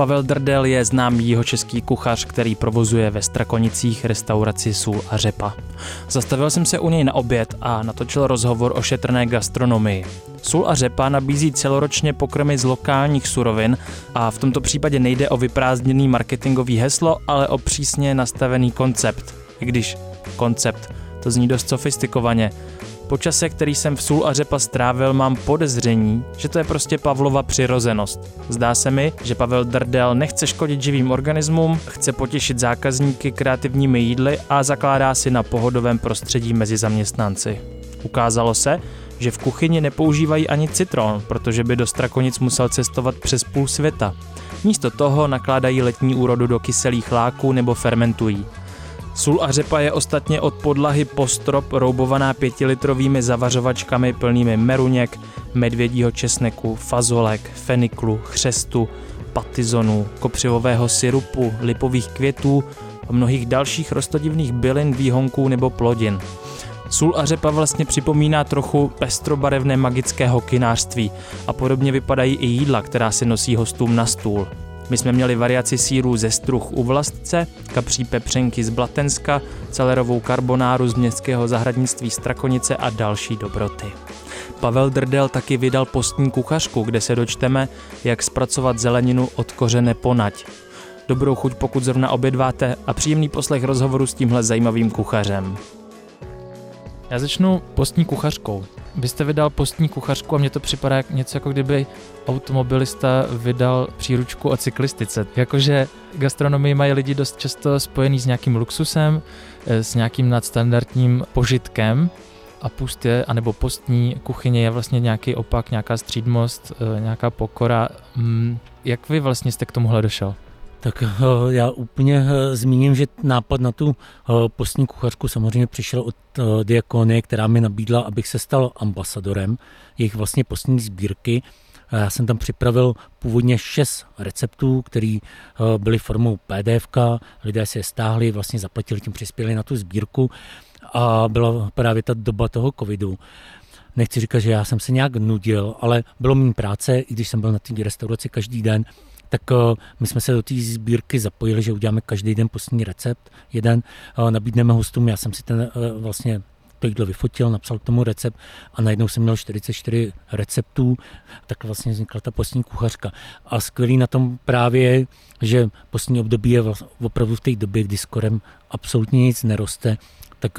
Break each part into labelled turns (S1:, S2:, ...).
S1: Pavel Drdel je známý český kuchař, který provozuje ve Strakonicích restauraci Sůl a Řepa. Zastavil jsem se u něj na oběd a natočil rozhovor o šetrné gastronomii. Sůl a řepa nabízí celoročně pokrmy z lokálních surovin a v tomto případě nejde o vyprázdněný marketingový heslo, ale o přísně nastavený koncept. I když koncept, to zní dost sofistikovaně. Po čase, který jsem v sůl a řepa strávil, mám podezření, že to je prostě Pavlova přirozenost. Zdá se mi, že Pavel Drdel nechce škodit živým organismům, chce potěšit zákazníky kreativními jídly a zakládá si na pohodovém prostředí mezi zaměstnanci. Ukázalo se, že v kuchyni nepoužívají ani citron, protože by do Strakonic musel cestovat přes půl světa. Místo toho nakládají letní úrodu do kyselých láků nebo fermentují. Sůl a řepa je ostatně od podlahy po strop roubovaná pětilitrovými zavařovačkami plnými meruněk, medvědího česneku, fazolek, feniklu, chřestu, patizonu, kopřivového syrupu, lipových květů a mnohých dalších rostodivných bylin, výhonků nebo plodin. Sůl a řepa vlastně připomíná trochu pestrobarevné magické hokinářství a podobně vypadají i jídla, která se nosí hostům na stůl. My jsme měli variaci sírů ze struh u Vlastce, kapří pepřenky z Blatenska, celerovou karbonáru z městského zahradnictví Strakonice a další dobroty. Pavel Drdel taky vydal postní kuchařku, kde se dočteme, jak zpracovat zeleninu od kořene ponať. Dobrou chuť, pokud zrovna obědváte a příjemný poslech rozhovoru s tímhle zajímavým kuchařem. Já začnu postní kuchařkou. Vy jste vydal postní kuchařku a mně to připadá jak něco jako kdyby automobilista vydal příručku o cyklistice. Jakože gastronomii mají lidi dost často spojený s nějakým luxusem, eh, s nějakým nadstandardním požitkem a pustě, anebo postní kuchyně je vlastně nějaký opak, nějaká střídmost, eh, nějaká pokora. Mm, jak vy vlastně jste k tomuhle došel?
S2: Tak eh, já úplně eh, zmíním, že nápad na tu eh, postní kuchařku samozřejmě přišel od Diakony, která mi nabídla, abych se stal ambasadorem jejich vlastně postní sbírky. Já jsem tam připravil původně šest receptů, které byly formou PDF, lidé si je stáhli, vlastně zaplatili tím, přispěli na tu sbírku a byla právě ta doba toho covidu. Nechci říkat, že já jsem se nějak nudil, ale bylo mi práce, i když jsem byl na té restauraci každý den, tak eh, my jsme se do té sbírky zapojili, že uděláme každý den postní recept, jeden, eh, nabídneme hostům, já jsem si ten eh, vlastně to jídlo vyfotil, napsal k tomu recept a najednou jsem měl 44 receptů, tak vlastně vznikla ta postní kuchařka. A skvělý na tom právě že postní období je opravdu v té době, kdy skorem absolutně nic neroste, tak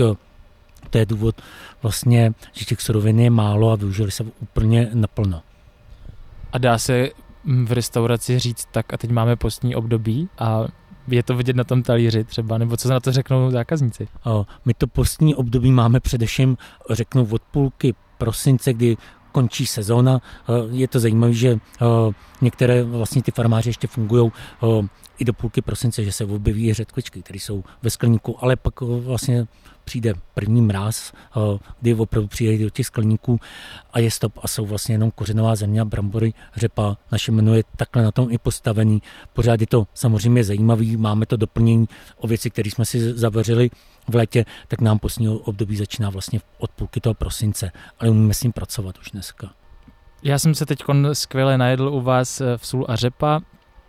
S2: to je důvod vlastně, že těch surovin je málo a využili se úplně naplno.
S1: A dá se v restauraci říct tak a teď máme postní období a je to vidět na tom talíři třeba, nebo co na to řeknou zákazníci?
S2: My to postní období máme především, řeknu, od půlky prosince, kdy končí sezóna. Je to zajímavé, že některé vlastně ty farmáři ještě fungují i do půlky prosince, že se objeví řetkvičky, které jsou ve skleníku, ale pak vlastně přijde první mráz, eh, kdy opravdu přijde do těch skleníků a je stop a jsou vlastně jenom kořenová země brambory, řepa. Naše menu je takhle na tom i postavený. Pořád je to samozřejmě zajímavý, máme to doplnění o věci, které jsme si zavařili v létě, tak nám postní období začíná vlastně od půlky toho prosince, ale umíme s ním pracovat už dneska.
S1: Já jsem se teď skvěle najedl u vás v Sůl a řepa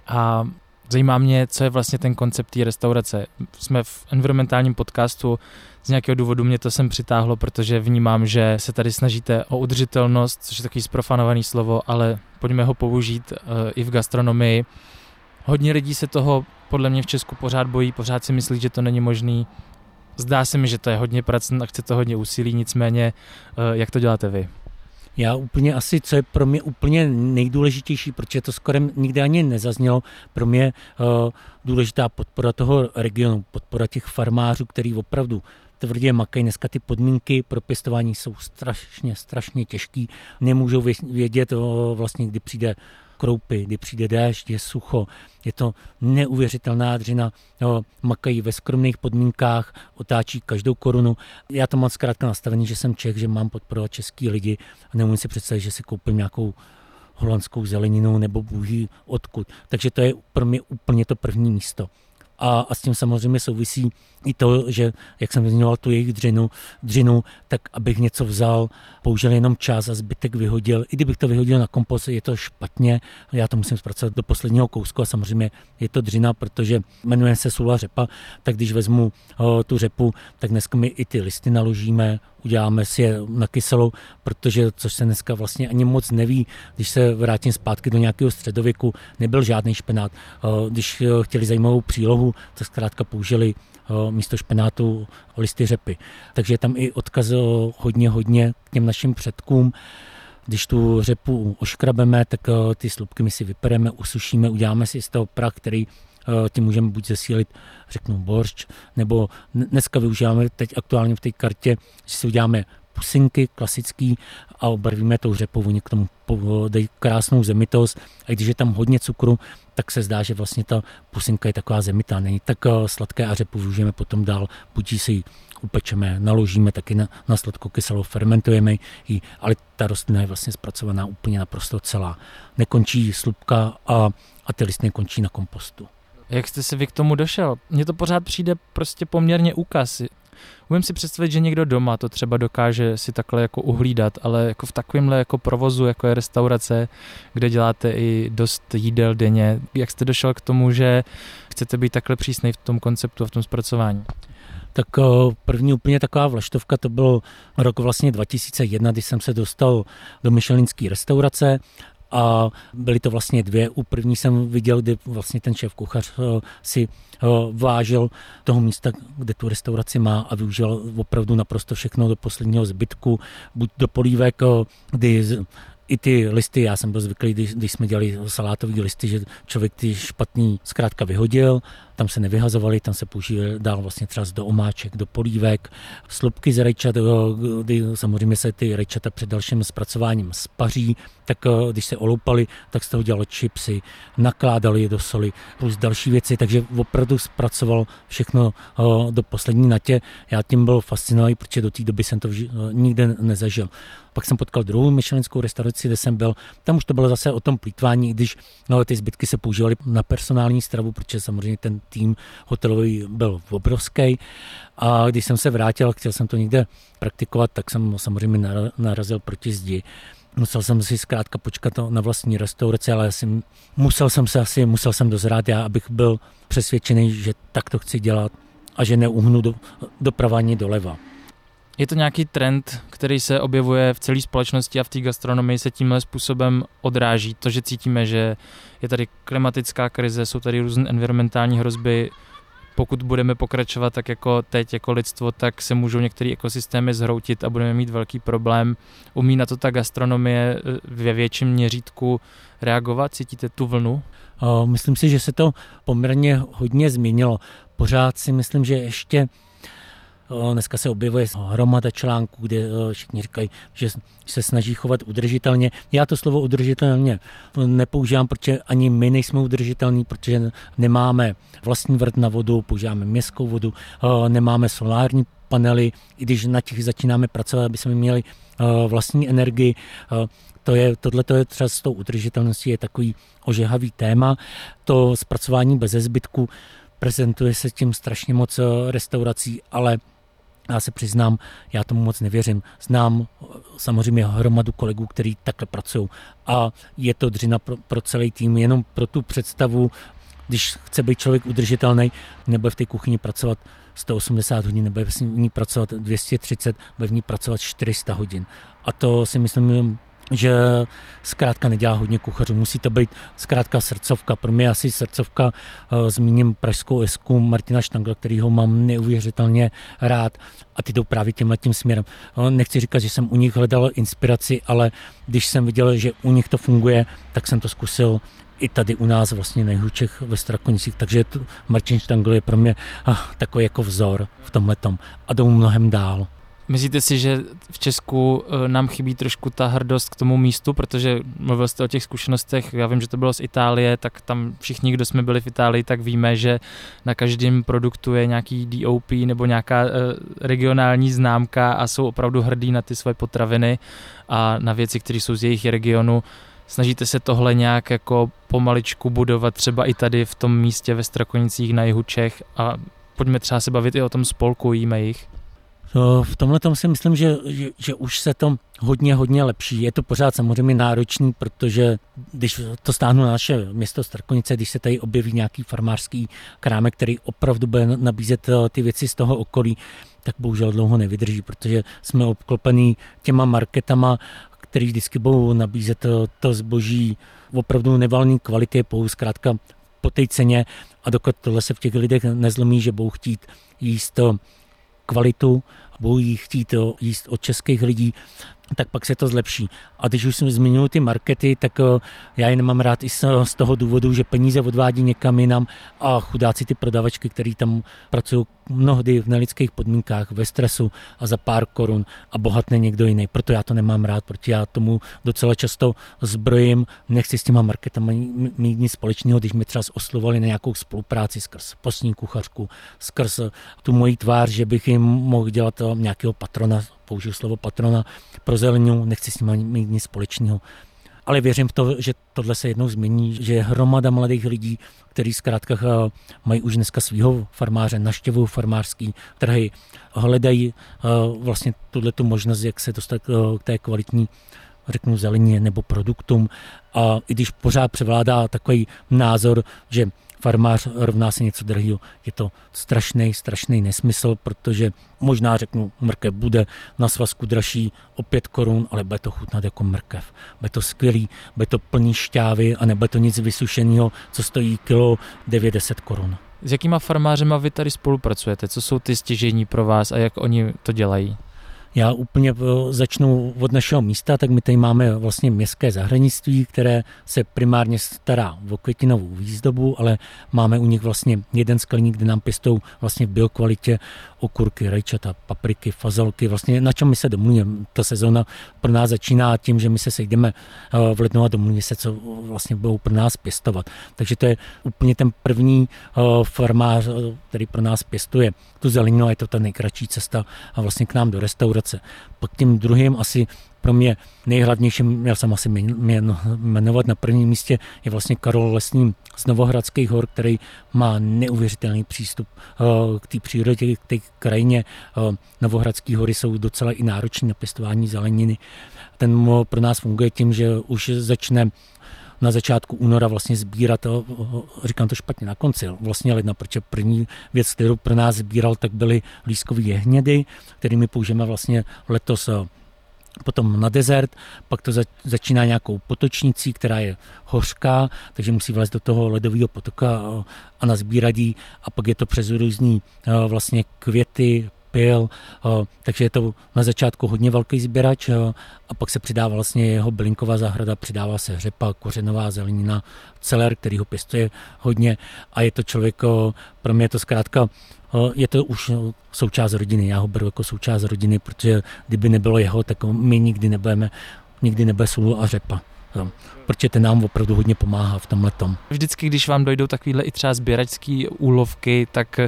S1: a Zajímá mě, co je vlastně ten koncept té restaurace. Jsme v environmentálním podcastu, z nějakého důvodu mě to sem přitáhlo, protože vnímám, že se tady snažíte o udržitelnost, což je takový zprofanovaný slovo, ale pojďme ho použít uh, i v gastronomii. Hodně lidí se toho podle mě v Česku pořád bojí, pořád si myslí, že to není možný. Zdá se mi, že to je hodně pracné a chce to hodně úsilí, nicméně uh, jak to děláte vy?
S2: Já úplně asi, co je pro mě úplně nejdůležitější, protože to skoro nikdy ani nezaznělo, pro mě uh, důležitá podpora toho regionu, podpora těch farmářů, který opravdu tvrdě makají. Dneska ty podmínky pro pěstování jsou strašně, strašně těžký. Nemůžou vědět uh, vlastně, kdy přijde kroupy, kdy přijde déšť, je sucho, je to neuvěřitelná dřina, jo, makají ve skromných podmínkách, otáčí každou korunu. Já to mám zkrátka nastavený, že jsem Čech, že mám podporovat český lidi a neumím si představit, že si koupím nějakou holandskou zeleninu nebo bůží odkud. Takže to je pro mě úplně to první místo a, a s tím samozřejmě souvisí i to, že, jak jsem zmiňoval tu jejich dřinu, dřinu, tak abych něco vzal, použil jenom čas a zbytek vyhodil. I kdybych to vyhodil na kompost, je to špatně, já to musím zpracovat do posledního kousku a samozřejmě je to dřina, protože jmenuje se sula řepa, tak když vezmu o, tu řepu, tak dneska my i ty listy naložíme, uděláme si je na kyselou, protože, což se dneska vlastně ani moc neví, když se vrátím zpátky do nějakého středověku, nebyl žádný špenát. Když chtěli zajímavou přílohu, tak zkrátka použili místo špenátu listy řepy. Takže tam i odkaz hodně, hodně k těm našim předkům. Když tu řepu oškrabeme, tak ty slupky my si vypereme, usušíme, uděláme si z toho prach, který tím můžeme buď zesílit, řeknu, boršč, nebo dneska využíváme teď aktuálně v té kartě, že si uděláme pusinky klasický a obarvíme tou řepou, oni k tomu dají krásnou zemitost a když je tam hodně cukru, tak se zdá, že vlastně ta pusinka je taková zemitá, není tak eh, sladké a řepu využijeme potom dál, buď si ji upečeme, naložíme taky na, na sladkokyselou, fermentujeme ji, ale ta rostlina je vlastně zpracovaná úplně naprosto celá. Nekončí slupka a, a ty listny končí na kompostu.
S1: Jak jste si vy k tomu došel? Mně to pořád přijde prostě poměrně úkaz. Umím si představit, že někdo doma to třeba dokáže si takhle jako uhlídat, ale jako v takovémhle jako provozu, jako je restaurace, kde děláte i dost jídel denně, jak jste došel k tomu, že chcete být takhle přísný v tom konceptu a v tom zpracování?
S2: Tak eh, první úplně taková vlaštovka to byl rok vlastně 2001, kdy jsem se dostal do Michelinské restaurace a byly to vlastně dvě. U první jsem viděl, kdy vlastně ten šéf kuchař eh, si eh, vážil toho místa, kde tu restauraci má a využil opravdu naprosto všechno do posledního zbytku, buď do polívek, eh, kdy i ty listy, já jsem byl zvyklý, když, když jsme dělali salátové listy, že člověk ty špatný zkrátka vyhodil, tam se nevyhazovali, tam se používali dál vlastně třeba do omáček, do polívek, slupky z rejčat, kdy samozřejmě se ty rejčata před dalším zpracováním spaří, tak eh, když se oloupali, tak z toho dělali čipsy, nakládali je do soli, plus další věci, takže opravdu zpracoval všechno eh, do poslední natě. Já tím byl fascinovaný, protože do té doby jsem to eh, nikde nezažil. Pak jsem potkal druhou myšlenskou restauraci, kde jsem byl. Tam už to bylo zase o tom plítvání, když no, ty zbytky se používaly na personální stravu, protože samozřejmě ten tým hotelový byl obrovský. A když jsem se vrátil chtěl jsem to někde praktikovat, tak jsem samozřejmě narazil proti zdi. Musel jsem si zkrátka počkat na vlastní restauraci, ale jsem, musel jsem se asi, musel jsem dozrát já, abych byl přesvědčený, že tak to chci dělat a že neuhnu do, doprava ani doleva.
S1: Je to nějaký trend, který se objevuje v celé společnosti a v té gastronomii se tímhle způsobem odráží. To, že cítíme, že je tady klimatická krize, jsou tady různé environmentální hrozby, pokud budeme pokračovat tak jako teď, jako lidstvo, tak se můžou některé ekosystémy zhroutit a budeme mít velký problém. Umí na to ta gastronomie eh, ve větším měřítku reagovat? Cítíte tu vlnu?
S2: Myslím si, že se to poměrně hodně změnilo. Pořád si myslím, že ještě Dneska se objevuje hromada článků, kde všichni říkají, že se snaží chovat udržitelně. Já to slovo udržitelně nepoužívám, protože ani my nejsme udržitelní, protože nemáme vlastní vrt na vodu, používáme městskou vodu, nemáme solární panely, i když na těch začínáme pracovat, aby jsme měli vlastní energii. To je, tohle je třeba s tou udržitelností je takový ožehavý téma. To zpracování bez zbytku prezentuje se tím strašně moc restaurací, ale já se přiznám, já tomu moc nevěřím. Znám samozřejmě hromadu kolegů, kteří takhle pracují a je to dřina pro, pro celý tým, jenom pro tu představu, když chce být člověk udržitelný, nebo v té kuchyni pracovat 180 hodin, nebo v ní pracovat 230, bude v ní pracovat 400 hodin. A to si myslím, že zkrátka nedělá hodně kuchařů. Musí to být zkrátka srdcovka. Pro mě asi srdcovka, uh, zmíním pražskou esku Martina Štangla, ho mám neuvěřitelně rád a ty jdou právě tímhle tím směrem. Uh, nechci říkat, že jsem u nich hledal inspiraci, ale když jsem viděl, že u nich to funguje, tak jsem to zkusil i tady u nás vlastně nejhůčech ve Strakonicích, takže Martin Štangl je pro mě uh, takový jako vzor v tomhle a jdou mnohem dál.
S1: Myslíte si, že v Česku eh, nám chybí trošku ta hrdost k tomu místu, protože mluvil jste o těch zkušenostech, já vím, že to bylo z Itálie, tak tam všichni, kdo jsme byli v Itálii, tak víme, že na každém produktu je nějaký DOP nebo nějaká eh, regionální známka a jsou opravdu hrdí na ty svoje potraviny a na věci, které jsou z jejich regionu. Snažíte se tohle nějak jako pomaličku budovat třeba i tady v tom místě ve Strakonicích na jihu Čech a pojďme třeba se bavit i o tom spolku Jíme jich.
S2: V tomhle tom si myslím, že, že, že už se to hodně, hodně lepší. Je to pořád samozřejmě náročný, protože když to stáhnu na naše město Starkonice, když se tady objeví nějaký farmářský krámek, který opravdu bude nabízet eh, ty věci z toho okolí, tak bohužel dlouho nevydrží, protože jsme obklopený těma marketama, který vždycky budou nabízet to, to zboží opravdu nevalný kvality, pouze zkrátka po té ceně a dokud tohle se v těch lidech nezlomí, že budou chtít jíst kvalitu, budou jí chtít jíst od českých lidí, tak pak se to zlepší. A když už jsem zmínil ty markety, tak eh, já je nemám rád i z toho důvodu, že peníze odvádí někam jinam a chudáci ty prodavačky, který tam pracují mnohdy v nelidských podmínkách, ve stresu a za pár korun a bohatne někdo jiný. Proto já to nemám rád, protože já tomu docela často zbrojím, nechci s těma marketami mít nic společného, když mi třeba oslovovali na nějakou spolupráci skrz postní kuchařku, skrz tu moji tvář, že bych jim mohl dělat eh, nějakého patrona použiju slovo patrona pro zeleninu, nechci s ním mít nic společného. Ale věřím v to, že tohle se jednou změní, že je hromada mladých lidí, kteří zkrátka eh, mají už dneska svého farmáře, naštěvují farmářský trhy, hledají eh, vlastně tuhle tu možnost, jak se dostat eh, k té kvalitní řeknu zeleně nebo produktům. A i když pořád převládá takový názor, že farmář rovná se něco drahého. Je to strašný, strašný nesmysl, protože možná řeknu, mrkev bude na svazku dražší o 5 korun, ale bude to chutnat jako mrkev. Bude to skvělý, bude to plný šťávy a nebude to nic vysušeného, co stojí kilo 9-10 korun.
S1: S jakýma farmářema vy tady spolupracujete? Co jsou ty stěžení pro vás a jak oni to dělají?
S2: Já úplně eh, začnu od našeho místa, tak my tady máme vlastně městské zahradnictví, které se primárně stará o květinovou výzdobu, ale máme u nich vlastně jeden skleník, kde nám pěstou vlastně v biokvalitě okurky, rajčata, papriky, fazolky, vlastně na čem my se domluvíme. Ta sezóna pro nás začíná tím, že my se sejdeme eh, v lednu a domluvíme se, co vlastně budou pro nás pěstovat. Takže to je úplně ten první eh, farmář, který pro nás pěstuje tu zeleninu a je to ta nejkratší cesta a vlastně k nám do restaurace. Pak tím druhým asi pro mě nejhlavnějším, měl jsem asi jmenovat na prvním místě, je vlastně Karol Lesný z Novohradských hor, který má neuvěřitelný přístup eh, k té přírodě, k té krajině. Eh, Novohradské hory jsou docela i náročné na pěstování zeleniny. Ten pro nás funguje tím, že už začne na začátku února vlastně sbírat, říkám to špatně, na konci vlastně ledna, protože první věc, kterou pro nás sbíral, tak byly lískové jehnědy, kterými použijeme vlastně letos potom na desert, pak to začíná nějakou potočnicí, která je hořká, takže musí vlézt do toho ledového potoka a nazbírat jí a pak je to přes různý vlastně květy, pil, takže je to na začátku hodně velký sběrač a pak se přidává vlastně jeho bylinková zahrada, přidává se řepa, kořenová zelenina, celer, který ho pěstuje hodně a je to člověk, pro mě je to zkrátka je to už součást rodiny, já ho beru jako součást rodiny, protože kdyby nebylo jeho, tak my nikdy nebudeme, nikdy nebude sůl a řepa. Protože ten nám opravdu hodně pomáhá v tomhle tom.
S1: Vždycky, když vám dojdou takovýhle i třeba sběračský úlovky, tak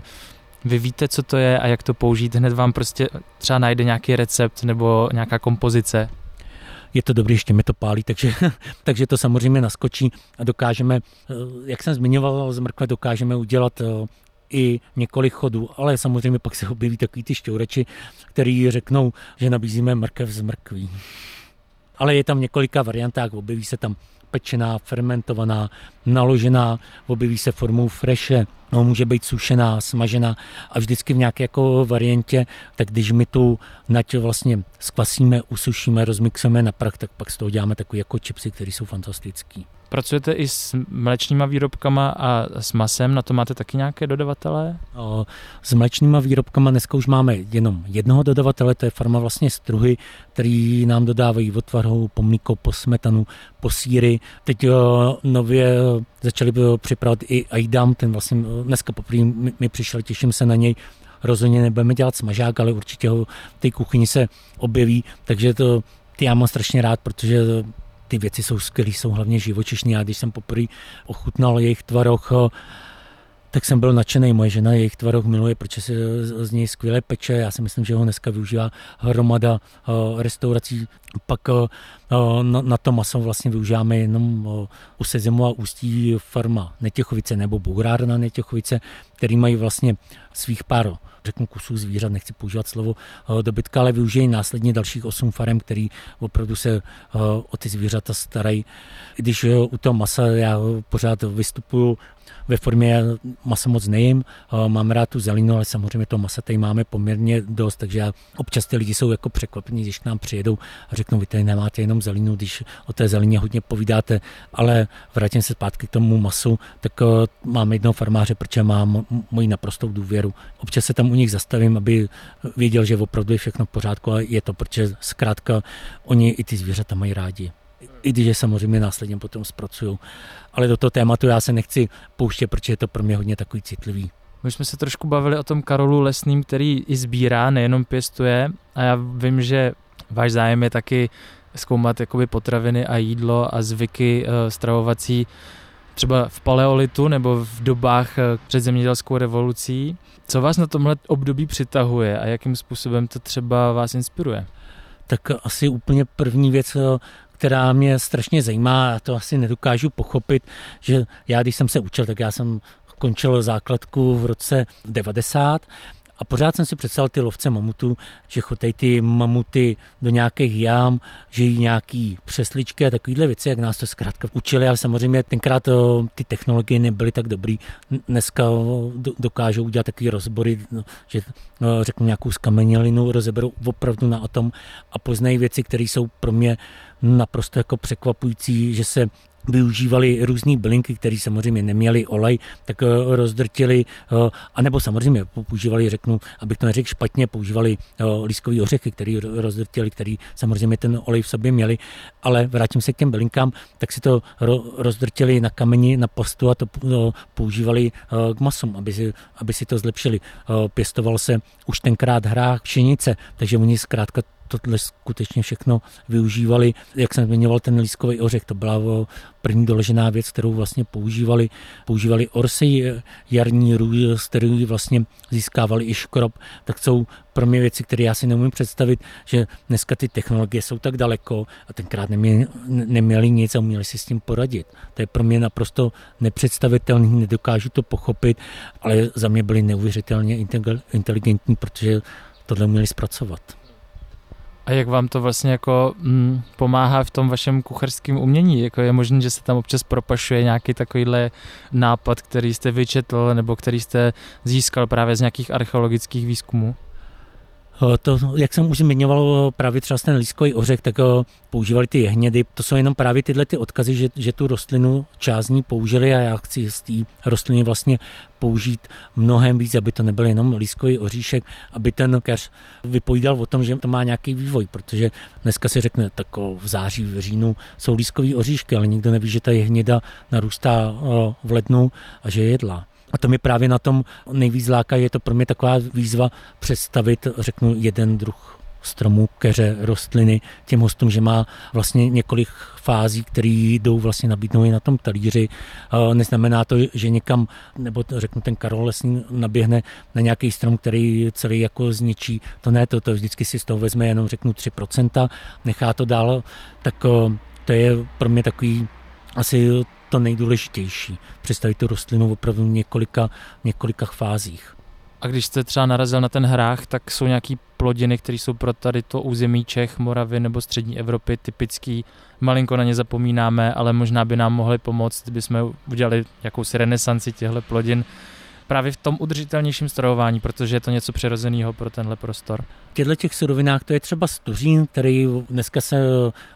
S1: vy víte, co to je a jak to použít, hned vám prostě třeba najde nějaký recept nebo nějaká kompozice.
S2: Je to dobrý, ještě mi to pálí, takže, takže to samozřejmě naskočí a dokážeme, eh, jak jsem zmiňoval, z mrkve dokážeme udělat eh, i několik chodů, ale samozřejmě pak se objeví takový ty šťourači, který řeknou, že nabízíme mrkev z mrkví. Ale je tam několika variantách, objeví se tam pečená, fermentovaná, naložená, objeví se formou freše, no, může být sušená, smažená a vždycky v nějaké jako variantě, tak když my tu nať vlastně skvasíme, usušíme, rozmixujeme na prach, tak pak z toho děláme takové jako čipsy, které jsou fantastické.
S1: Pracujete i s mlečníma výrobkama a s masem, na to máte taky nějaké dodavatele?
S2: S mlečníma výrobkama dneska už máme jenom jednoho dodavatele, to je farma vlastně Struhy, který nám dodávají otvarhou, po mlíko, po smetanu, po síry. Teď nově začali připravovat i Aidam, ten vlastně dneska poprvé mi přišel, těším se na něj, rozhodně nebudeme dělat smažák, ale určitě ho v té kuchyni se objeví, takže to ty já mám strašně rád, protože ty věci jsou skvělé, jsou hlavně živočišní. Já když jsem poprvé ochutnal jejich tvaroch, tak jsem byl nadšený. Moje žena jejich tvaroh miluje, protože se z něj skvěle peče. Já si myslím, že ho dneska využívá hromada eh, restaurací. Pak eh, na, to maso vlastně využíváme jenom eh, u Sezimu a Ústí farma Netěchovice nebo Bourárna Netěchovice, který mají vlastně svých pár řeknu kusů zvířat, nechci používat slovo dobytka, ale využijí následně dalších osm farem, který opravdu se o ty zvířata starají. Když u toho masa já pořád vystupuju ve formě masa moc nejím, mám rád tu zelinu, ale samozřejmě to masa tady máme poměrně dost, takže občas ty lidi jsou jako překvapení, když k nám přijedou a řeknou, vy tady nemáte jenom zelinu, když o té zelině hodně povídáte, ale vrátím se zpátky k tomu masu, tak mám jednoho farmáře, protože mám moji naprostou důvěru. Občas se tam u nich zastavím, aby věděl, že opravdu je všechno v pořádku a je to, protože zkrátka oni i ty zvířata mají rádi i když je samozřejmě následně potom zpracují. Ale do toho tématu já se nechci pouštět, protože je to pro mě hodně takový citlivý.
S1: My jsme se trošku bavili o tom Karolu Lesným, který i sbírá, nejenom pěstuje. A já vím, že váš zájem je taky zkoumat jakoby potraviny a jídlo a zvyky uh, stravovací třeba v paleolitu nebo v dobách uh, před zemědělskou revolucí. Co vás na tomhle období přitahuje a jakým způsobem to třeba vás inspiruje?
S2: Tak asi úplně první věc, eh, která mě strašně zajímá, a to asi nedokážu pochopit, že já, když jsem se učil, tak já jsem končil základku v roce 90 a pořád jsem si představil ty lovce mamutů, že chotají ty mamuty do nějakých jám, že jí nějaký přesličky a takovéhle věci, jak nás to zkrátka učili, ale samozřejmě tenkrát ty technologie nebyly tak dobrý. Dneska dokážou udělat takové rozbory, no, že no, řeknu nějakou skamenělinu, rozeberou opravdu na atom a poznají věci, které jsou pro mě naprosto jako překvapující, že se využívali různé bylinky, které samozřejmě neměly olej, tak eh, rozdrtili, eh, anebo samozřejmě používali, řeknu, abych to neřekl špatně, používali eh, lískový ořechy, které rozdrtili, který samozřejmě ten olej v sobě měli, ale vrátím se k těm bylinkám, tak si to rozdrtili na kameni, na postu a to používali k masům, aby si, aby si to zlepšili. Pěstoval se už tenkrát hrách pšenice, takže oni zkrátka tohle skutečně všechno využívali. Jak jsem zmiňoval, ten lískový ořech, to byla první doležená věc, kterou vlastně používali. Používali orsy, jarní růj, z kterých vlastně získávali i škrob, tak jsou pro mě věci, které já si neumím představit, že dneska ty technologie jsou tak daleko a tenkrát neměli, neměli nic a uměli si s tím poradit. To je pro mě naprosto nepředstavitelné, nedokážu to pochopit, ale za mě byli neuvěřitelně inteligentní, protože tohle uměli zpracovat.
S1: A jak vám to vlastně jako mm, pomáhá v tom vašem kucharském umění? Jako je možné, že se tam občas propašuje nějaký takovýhle nápad, který jste vyčetl nebo který jste získal právě z nějakých archeologických výzkumů?
S2: Eh, to, jak jsem už zmiňoval, právě třeba ten lískový ořech, tak eh, používali ty jehnědy. To jsou jenom právě tyhle ty odkazy, že, že tu rostlinu část ní použili a já chci z té rostliny vlastně použít mnohem víc, aby to nebyl jenom lískový oříšek, aby ten keř vypovídal o tom, že to má nějaký vývoj, protože dneska si řekne, tak v září, v říjnu jsou lískový oříšky, ale nikdo neví, že ta jehněda narůstá eh, v lednu a že je jedlá. A to mi právě na tom nejvíc láká, je to pro mě taková výzva představit, řeknu, jeden druh stromů, keře, rostliny těm hostům, že má vlastně několik fází, které jdou vlastně nabídnout i na tom talíři. Neznamená to, že někam, nebo řeknu ten Karol Lesní naběhne na nějaký strom, který celý jako zničí. To ne, to, to vždycky si z toho vezme jenom řeknu 3%, nechá to dál, tak to je pro mě takový asi to nejdůležitější. Představit tu rostlinu opravdu v několika, několika fázích.
S1: A když jste třeba narazil na ten hrách, tak jsou nějaký plodiny, které jsou pro tady to území Čech, Moravy nebo střední Evropy typický. Malinko na ně zapomínáme, ale možná by nám mohli pomoct, kdyby jsme udělali jakousi renesanci těchto plodin právě v tom udržitelnějším stravování, protože je to něco přirozeného pro tenhle prostor.
S2: V těchto těch surovinách to je třeba stuřín, který dneska se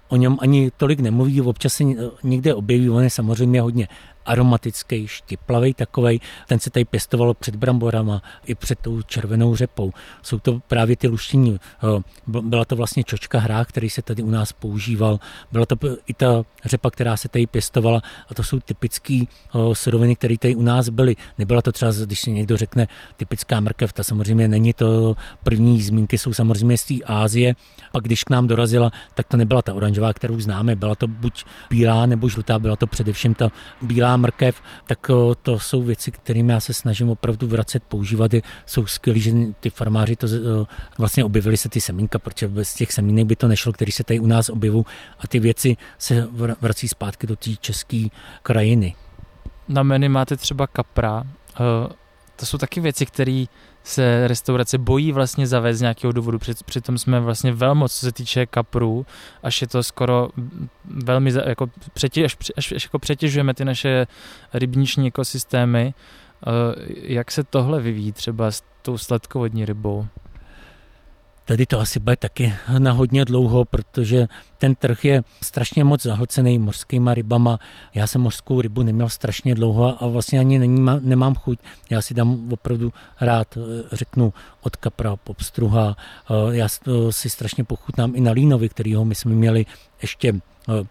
S2: o něm ani tolik nemluví, občas se někde objeví, on je samozřejmě hodně aromatický, štiplavý takovej. Ten se tady pěstovalo před bramborama i před tou červenou řepou. Jsou to právě ty luštění. Eh, byla to vlastně čočka hra, který se tady u nás používal. Byla to i ta řepa, která se tady pěstovala a to jsou typické eh, suroviny, které tady u nás byly. Nebyla to třeba, když si někdo řekne typická mrkev, ta samozřejmě není to první zmínky, jsou samozřejmě z té Ázie. Pak když k nám dorazila, tak to nebyla ta oranžová, kterou známe, byla to buď bílá nebo žlutá, byla to především ta bílá mrkev, tak to jsou věci, kterými já se snažím opravdu vracet, používat. Jsou skvělé, že ty farmáři to vlastně objevili se ty semínka, protože bez těch semínek by to nešlo, který se tady u nás objevují a ty věci se vrací zpátky do té české krajiny.
S1: Na menu máte třeba kapra. To jsou taky věci, které se restaurace bojí vlastně zavést z nějakého důvodu. Přitom jsme vlastně velmi, co se týče kaprů, až je to skoro velmi, jako přetěž, až, až, až jako přetěžujeme ty naše rybniční ekosystémy. Eh, jak se tohle vyvíjí třeba s tou sladkovodní rybou?
S2: Tady to asi bude taky na hodně dlouho, protože ten trh je strašně moc zahlcený mořskýma rybama. Já jsem mořskou rybu neměl strašně dlouho a vlastně ani nemám, nemám chuť. Já si dám opravdu rád, eh, řeknu, od kapra, popstruha. Eh, já si strašně pochutnám i na línovi, kterýho my jsme měli ještě eh,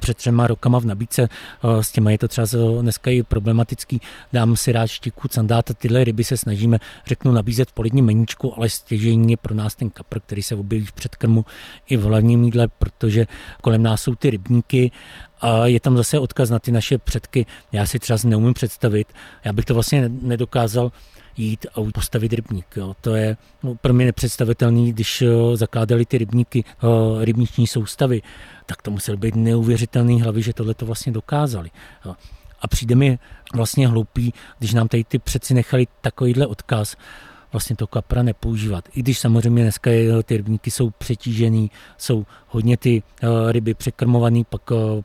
S2: před třema rokama v nabídce, eh, s těma je to třeba dneska i problematický, dám si rád štiku, candát a tyhle ryby se snažíme, řeknu, nabízet v polidní meníčku, ale stěžení je pro nás ten kapr, který se objeví v předkrmu i v hlavním jídle, protože kolem nás jsou ty rybníky a je tam zase odkaz na ty naše předky. Já si třeba neumím představit, já bych to vlastně nedokázal jít a postavit rybník. Jo. To je no, pro mě nepředstavitelný, když eh, zakládali ty rybníky, eh, rybniční soustavy, tak to musel být neuvěřitelný hlavy, že tohle to vlastně dokázali. Jo. A přijde mi vlastně hloupý, když nám tady ty přeci nechali takovýhle odkaz, vlastně to kapra nepoužívat. I když samozřejmě dneska je, ty rybníky jsou přetížený, jsou hodně ty ryby překrmovaný, pak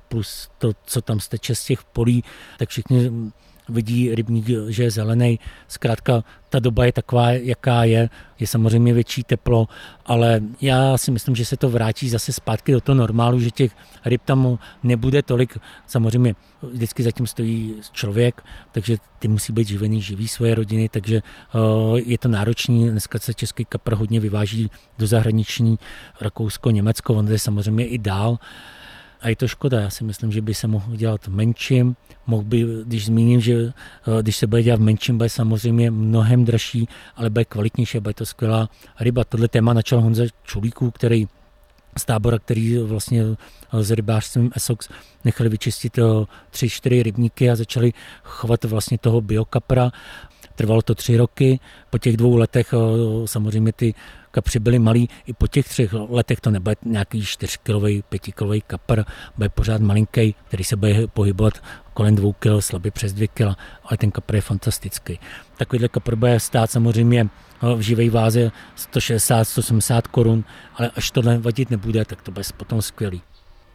S2: plus to, co tam steče z těch polí, tak všichni vidí rybník, že je zelený. Zkrátka ta doba je taková, jaká je. Je samozřejmě větší teplo, ale já si myslím, že se to vrátí zase zpátky do toho normálu, že těch ryb tam nebude tolik. Samozřejmě vždycky zatím stojí člověk, takže ty musí být živený, živí svoje rodiny, takže uh, je to náročný. Dneska se český kapr hodně vyváží do zahraniční Rakousko, Německo, on je samozřejmě i dál. A je to škoda, já si myslím, že by se mohl dělat menším, mohl by, když zmíním, že eh, když se bude dělat menším, bude samozřejmě mnohem dražší, ale bude kvalitnější, bude to skvělá ryba. Tohle téma načal Honza Čulíků, který z tábora, který vlastně eh, s rybářstvím Essox nechali vyčistit eh, tři, čtyři rybníky a začali chovat vlastně toho biokapra. Trvalo to tři roky, po těch dvou letech samozřejmě ty kapři byli malí, i po těch třech letech to nebude nějaký 4-kilový, 5-kilový kapr, bude pořád malinký, který se bude pohybovat kolem 2 kg, slabě přes 2 kg, ale ten kapr je fantastický. Takovýhle kapr bude stát samozřejmě v živé váze 160-170 korun, ale až tohle vadit nebude, tak to bude potom skvělý.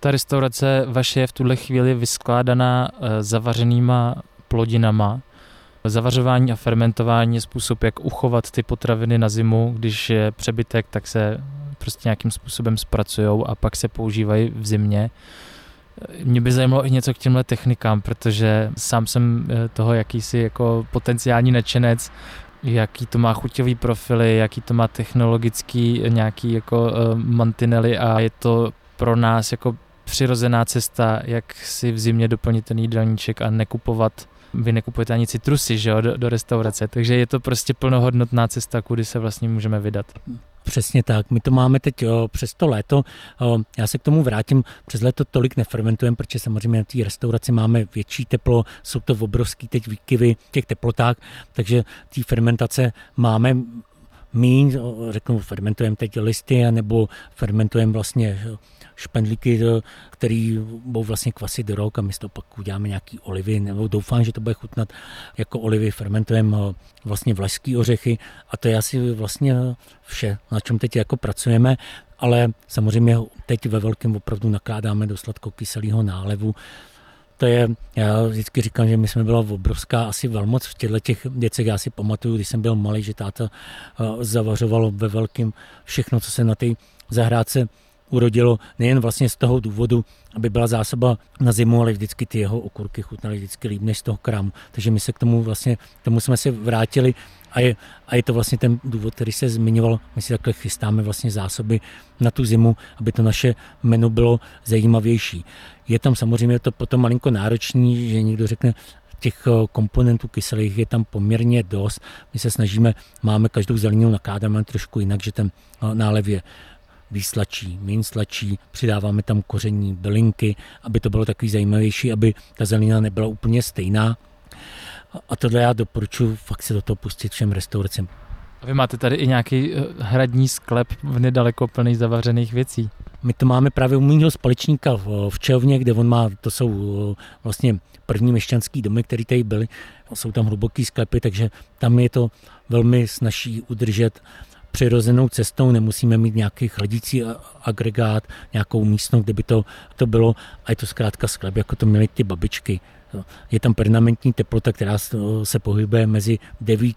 S1: Ta restaurace vaše je v tuhle chvíli vyskládaná eh, zavařenýma plodinama, Zavařování a fermentování je způsob, jak uchovat ty potraviny na zimu. Když je přebytek, tak se prostě nějakým způsobem zpracují a pak se používají v zimě. Mě by zajímalo i něco k těmhle technikám, protože sám jsem eh, toho jakýsi jako potenciální nadšenec, jaký to má chuťový profily, jaký to má technologický nějaký jako eh, mantinely a je to pro nás jako přirozená cesta, jak si v zimě doplnit ten jídelníček a nekupovat vy nekupujete ani citrusy že jo, do, do restaurace, takže je to prostě plnohodnotná cesta, kudy se vlastně můžeme vydat.
S2: Přesně tak. My to máme teď o, přes to léto. O, já se k tomu vrátím. Přes léto tolik nefermentujeme, protože samozřejmě na té restauraci máme větší teplo, jsou to obrovský teď výkyvy v těch teplotách, takže té fermentace máme míň, řeknu, fermentujeme teď listy, nebo fermentujeme vlastně špendlíky, který budou vlastně kvasit rok a my z toho pak uděláme nějaký olivy, nebo doufám, že to bude chutnat jako olivy, fermentujeme eh, vlastně vlašský ořechy a to je asi vlastně vše, na čem teď jako pracujeme, ale samozřejmě teď ve velkém opravdu nakládáme do sladkokyselého nálevu, to je, já vždycky říkám, že my jsme byla obrovská asi velmoc v těchto těch věcech. Já si pamatuju, když jsem byl malý, že táta eh, zavařoval ve velkém všechno, co se na té zahrádce urodilo nejen vlastně z toho důvodu, aby byla zásoba na zimu, ale vždycky ty jeho okurky chutnaly vždycky líp než z toho krámu. Takže my se k tomu vlastně, k tomu jsme se vrátili a je, a je to vlastně ten důvod, který se zmiňoval. My si takhle chystáme vlastně zásoby na tu zimu, aby to naše menu bylo zajímavější. Je tam samozřejmě to potom malinko náročný, že někdo řekne, těch eh, komponentů kyselých je tam poměrně dost. My se snažíme, máme každou zeleninu nakládáme trošku jinak, že ten eh, nálev je víc slačí, méně slačí, přidáváme tam koření, bylinky, aby to bylo takový zajímavější, aby ta zelenina nebyla úplně stejná. A tohle já doporučuji fakt se do toho pustit všem restauracím.
S1: A vy máte tady i nějaký eh, hradní sklep v nedaleko plný zavařených věcí.
S2: My to máme právě u mého společníka v, Čelvně, kde on má, to jsou eh, vlastně první měšťanský domy, které tady byly. Jsou tam hluboký sklepy, takže tam je to velmi snaží udržet přirozenou cestou, nemusíme mít nějaký chladící agregát, nějakou místnost, kde by to, to bylo a je to zkrátka sklep, jako to měly ty babičky. Je tam permanentní teplota, která se pohybuje mezi 9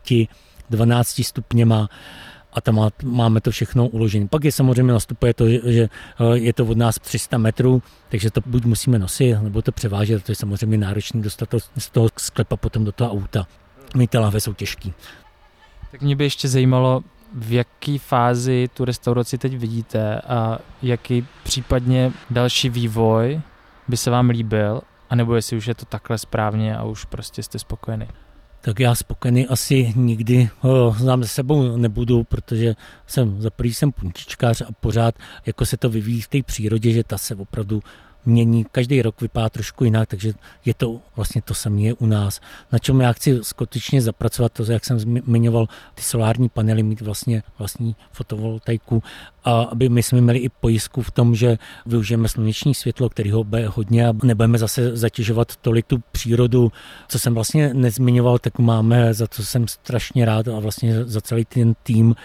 S2: 12 stupněma a tam má, máme to všechno uložené. Pak je samozřejmě nastupuje to, že eh, je to od nás 300 metrů, takže to buď musíme nosit, nebo to převážet, to je samozřejmě náročné dostat to z toho sklepa potom do toho auta. My ty lahve jsou těžký.
S1: Tak mě by ještě zajímalo, v jaký fázi tu restauraci teď vidíte a jaký případně další vývoj by se vám líbil, anebo jestli už je to takhle správně a už prostě jste spokojený?
S2: Tak já spokojený asi nikdy ho znám se sebou nebudu, protože jsem za prvý jsem puntičkář a pořád jako se to vyvíjí v té přírodě, že ta se opravdu mění, každý rok vypadá trošku jinak, takže je to vlastně to samé u nás. Na čem já chci skutečně zapracovat, to, jak jsem zmiňoval, ty solární panely, mít vlastně vlastní fotovoltaiku, a aby my jsme měli i pojistku v tom, že využijeme sluneční světlo, kterého bude hodně a nebudeme zase zatěžovat tolik tu přírodu. Co jsem vlastně nezmiňoval, tak máme, za to jsem strašně rád a vlastně za celý ten tým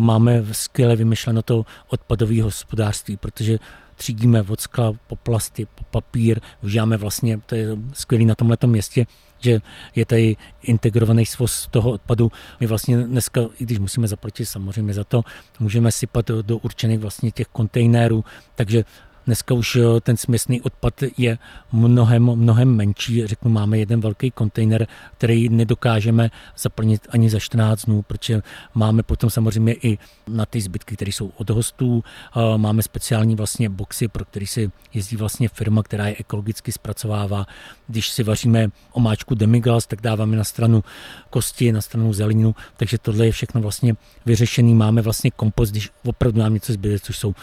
S2: máme skvěle vymyšleno to odpadové hospodářství, protože třídíme od skla po plasty, po papír, užíváme vlastně, to je skvělé na tomhle městě, že je tady integrovaný svoz toho odpadu. My vlastně dneska, i když musíme zaplatit samozřejmě za to, můžeme sypat do, do určených vlastně těch kontejnerů, takže Dneska už eh, ten směsný odpad je mnohem, mnohem menší. Řeknu, máme jeden velký kontejner, který nedokážeme zaplnit ani za 14 dnů, protože máme potom samozřejmě i na ty zbytky, které jsou od hostů. Eh, máme speciální vlastně boxy, pro který si jezdí vlastně firma, která je ekologicky zpracovává. Když si vaříme omáčku demiglas, tak dáváme na stranu kosti, na stranu zeleninu, takže tohle je všechno vlastně vyřešený. Máme vlastně kompost, když opravdu nám něco zbyde, což jsou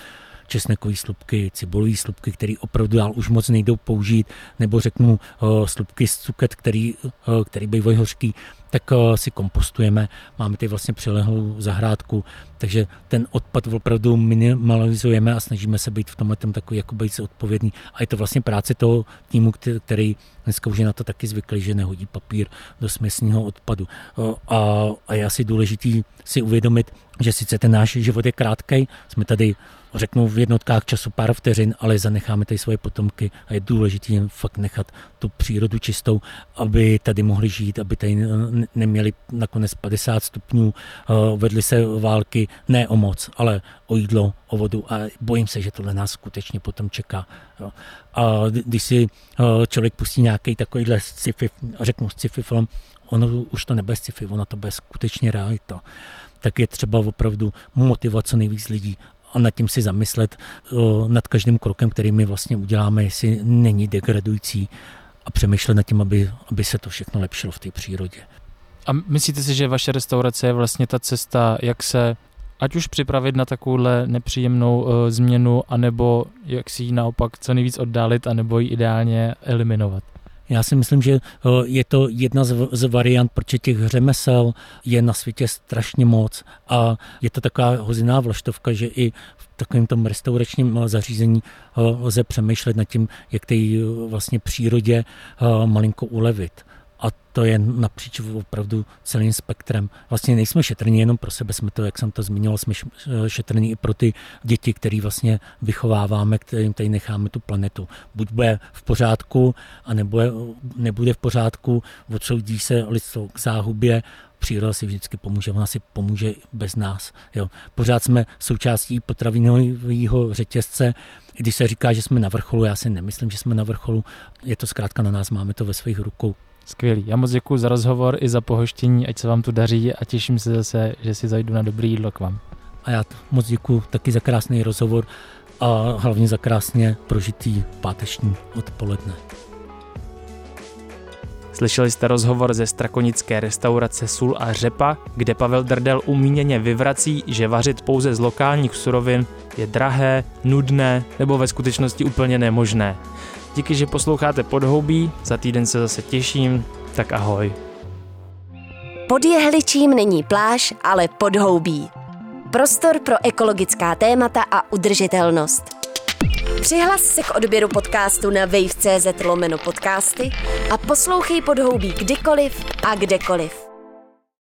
S2: česnekové slupky, cibolové slupky, které opravdu dál už moc nejdou použít, nebo řeknu uh, slupky z cuket, který, uh, který bývají hořký, tak uh, si kompostujeme. Máme tady vlastně přilehlou zahrádku, takže ten odpad opravdu minimalizujeme a snažíme se být v tomhle takový jako být odpovědný. A je to vlastně práce toho týmu, který dneska už je na to taky zvyklý, že nehodí papír do směsního odpadu. A, a je asi důležitý si uvědomit, že sice ten náš život je krátký, jsme tady řeknu v jednotkách času pár vteřin, ale zanecháme tady svoje potomky a je důležité jim fakt nechat tu přírodu čistou, aby tady mohli žít, aby tady neměli nakonec 50 stupňů, eh, vedly se války ne o moc, ale o jídlo, o vodu a bojím se, že tohle nás skutečně potom čeká. A když si eh, člověk pustí nějaký takovýhle sci-fi, řeknu sci-fi film, ono už to nebude sci-fi, ono to bude skutečně realita tak je třeba opravdu motivovat co nejvíc lidí a nad tím si zamyslet nad každým krokem, který my vlastně uděláme, jestli není degradující a přemýšlet nad tím, aby, aby se to všechno lepšilo v té přírodě.
S1: A myslíte si, že vaše restaurace je vlastně ta cesta, jak se ať už připravit na takovouhle nepříjemnou uh, změnu, anebo jak si ji naopak co nejvíc oddálit, anebo ji ideálně eliminovat?
S2: Já si myslím, že eh, je to jedna z, variant, protože těch řemesel je na světě strašně moc a je to taková hoziná vlaštovka, že i v takovém tom restauračním eh, zařízení eh, lze přemýšlet nad tím, jak té vlastně přírodě malinko ulevit to je napříč opravdu celým spektrem. Vlastně nejsme šetrní jenom pro sebe, jsme to, jak jsem to zmiňoval, jsme šetrní i pro ty děti, který vlastně vychováváme, kterým tady necháme tu planetu. Buď bude v pořádku, a nebude, nebude v pořádku, odsoudí se lidstvo k záhubě příroda si vždycky pomůže, ona si pomůže bez nás. Jo. Pořád jsme součástí potravinového řetězce, když se říká, že jsme na vrcholu, já si nemyslím, že jsme na vrcholu, je to zkrátka na nás, máme to ve svých rukou.
S1: Skvělý. Já moc děkuji za rozhovor i za pohoštění, ať se vám tu daří a těším se zase, že si zajdu na dobrý jídlo k vám.
S2: A já moc děkuji taky za krásný rozhovor a hlavně za krásně prožitý páteční odpoledne.
S1: Slyšeli jste rozhovor ze strakonické restaurace Sůl a Řepa, kde Pavel Drdel umíněně vyvrací, že vařit pouze z lokálních surovin je drahé, nudné nebo ve skutečnosti úplně nemožné. Díky, že posloucháte Podhoubí, za týden se zase těším, tak ahoj.
S3: Pod jehličím není pláž, ale podhoubí. Prostor pro ekologická témata a udržitelnost. Přihlas se k odběru podcastu na wave.cz lomeno podcasty a poslouchej podhoubí kdykoliv a kdekoliv.